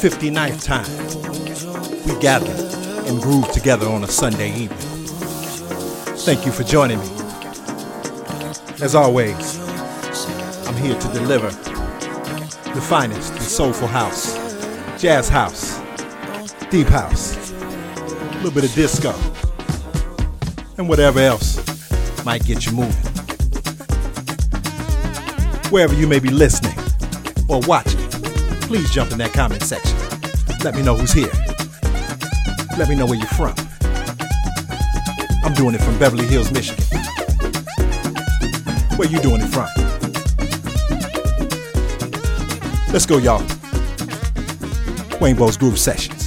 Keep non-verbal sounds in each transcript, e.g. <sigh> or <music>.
59th time, we gather and groove together on a Sunday evening. Thank you for joining me. As always, I'm here to deliver the finest in soulful house, jazz house, deep house, a little bit of disco, and whatever else might get you moving. Wherever you may be listening or watching, please jump in that comment section. Let me know who's here. Let me know where you're from. I'm doing it from Beverly Hills, Michigan. Where you doing it from? Let's go, y'all. Wayne Bowles Groove Sessions.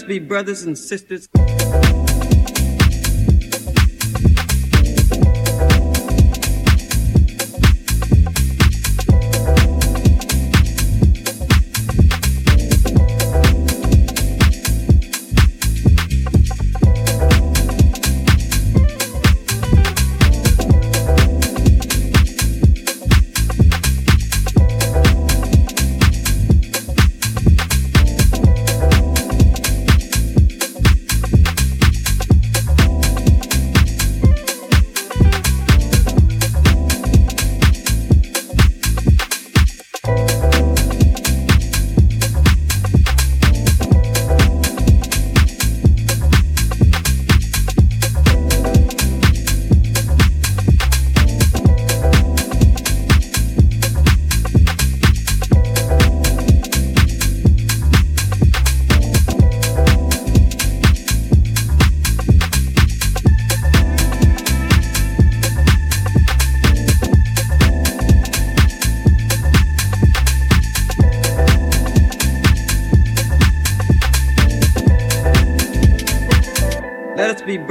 Let us be brothers and sisters.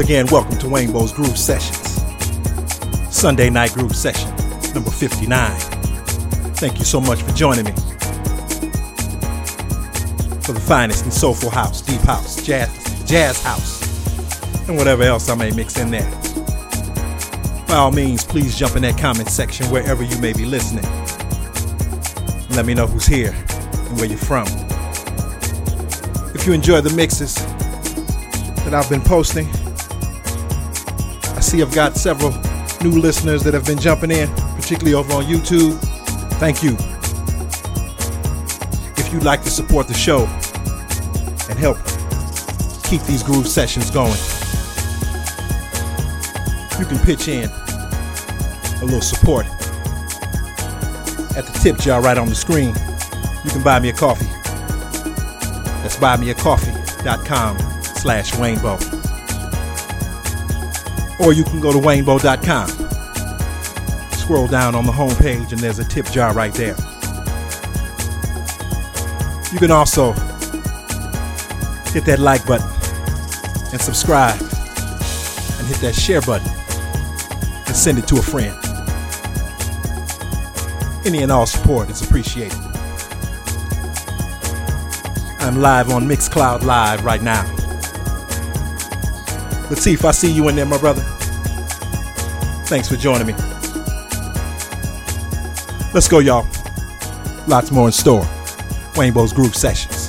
Again, welcome to Rainbow's Groove Sessions. Sunday Night Groove Session, number 59. Thank you so much for joining me. For the finest in soulful house, deep house, jazz, jazz house, and whatever else I may mix in there. By all means, please jump in that comment section wherever you may be listening. Let me know who's here and where you're from. If you enjoy the mixes that I've been posting, see I've got several new listeners that have been jumping in, particularly over on YouTube. Thank you. If you'd like to support the show and help keep these groove sessions going, you can pitch in a little support at the tip jar right on the screen. You can buy me a coffee. That's buymeacoffee.com slash Rainbow. Or you can go to rainbow.com. Scroll down on the home page and there's a tip jar right there. You can also hit that like button and subscribe and hit that share button and send it to a friend. Any and all support is appreciated. I'm live on Mixcloud Live right now. Latif, I see you in there, my brother. Thanks for joining me. Let's go, y'all. Lots more in store. Rainbow's Groove Sessions.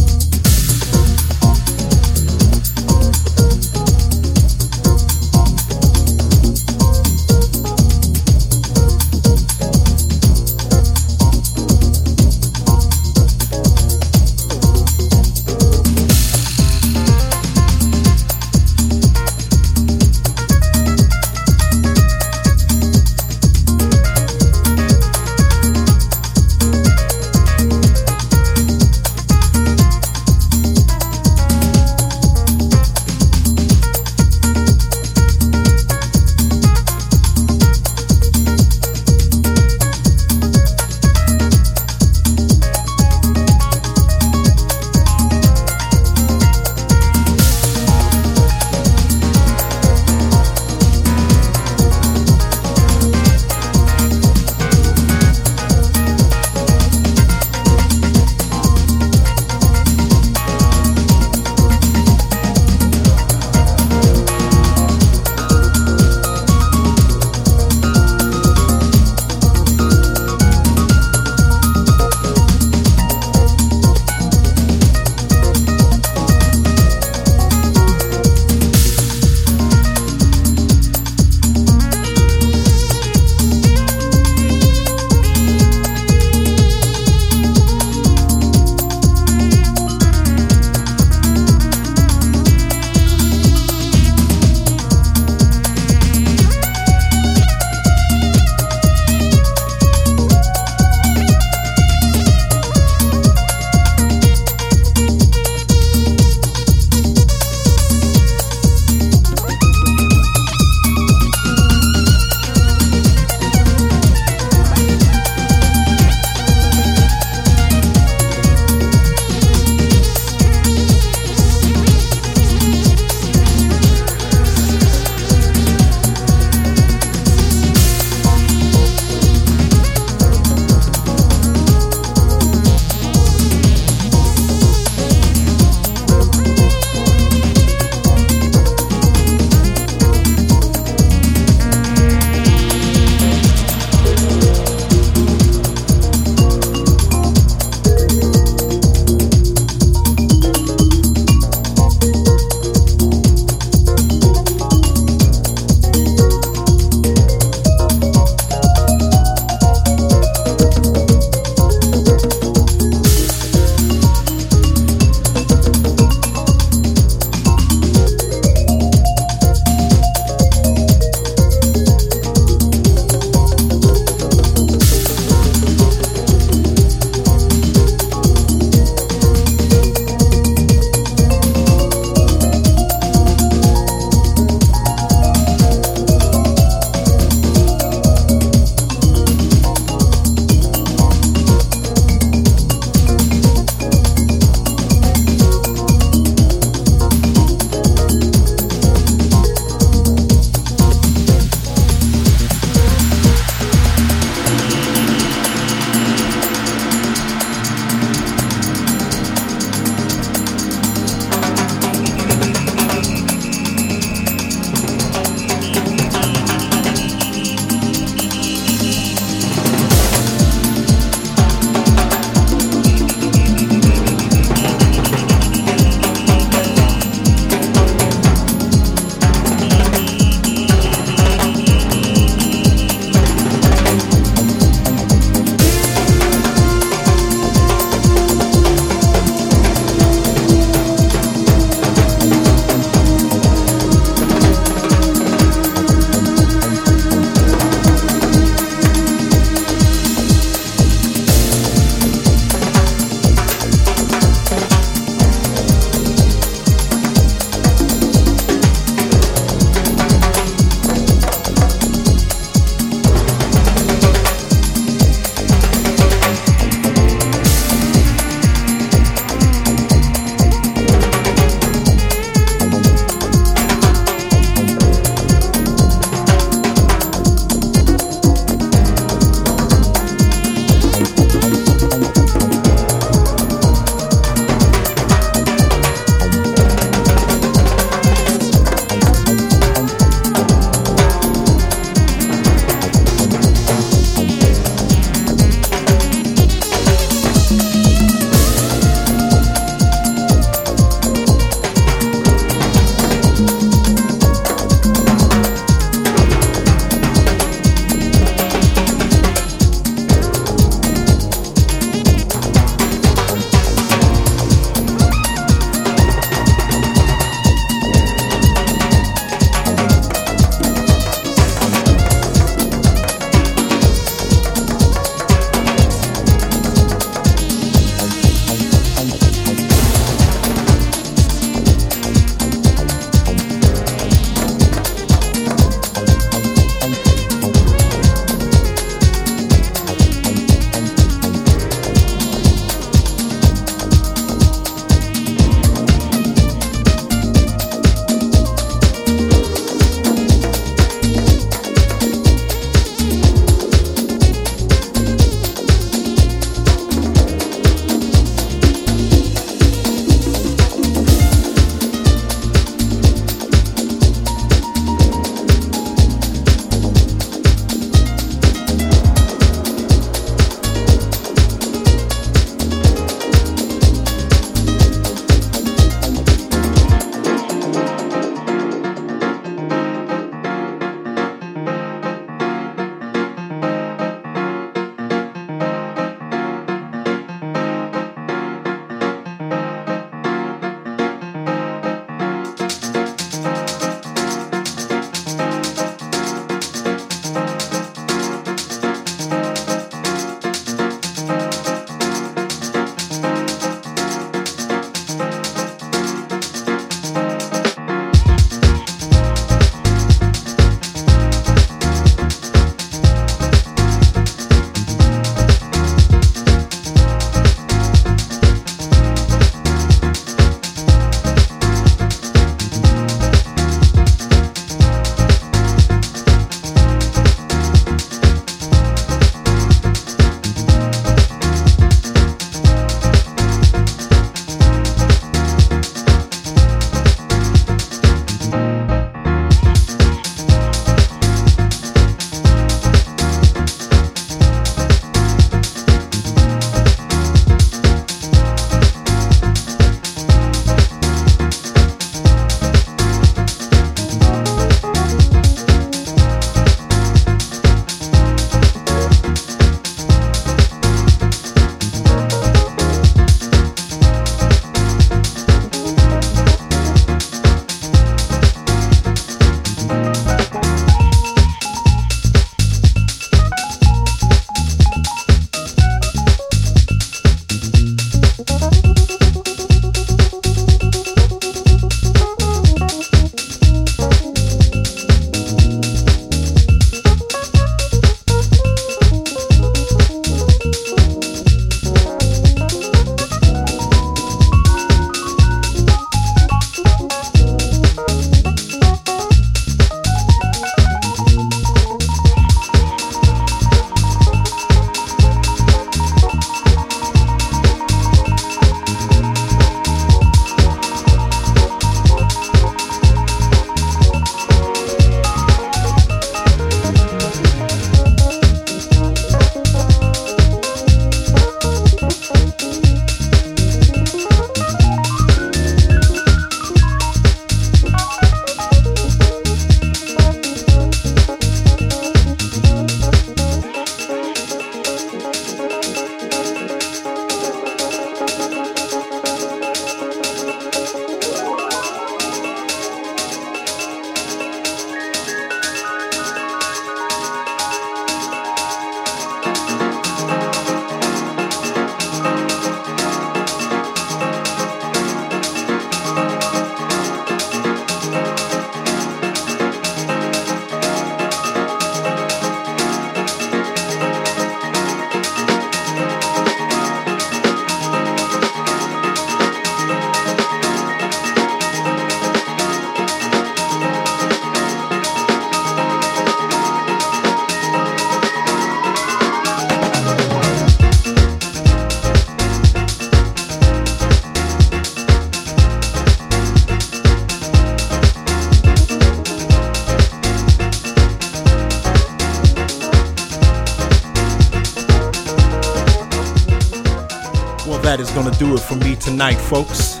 Tonight, folks.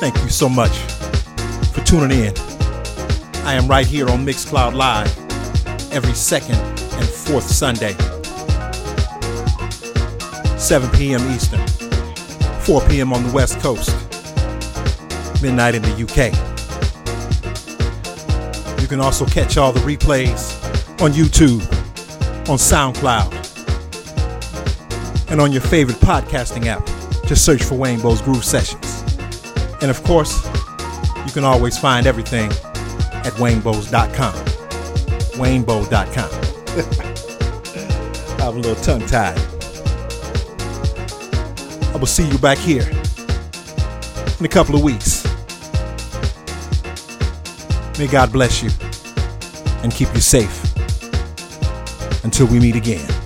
Thank you so much for tuning in. I am right here on Mixcloud Live every second and fourth Sunday, 7 p.m. Eastern, 4 p.m. on the West Coast, midnight in the UK. You can also catch all the replays on YouTube, on SoundCloud, and on your favorite podcasting app. Just search for Wayne Bo's Groove Sessions. And of course, you can always find everything at waynebos.com. Waynebo.com. <laughs> I'm a little tongue tied. I will see you back here in a couple of weeks. May God bless you and keep you safe until we meet again.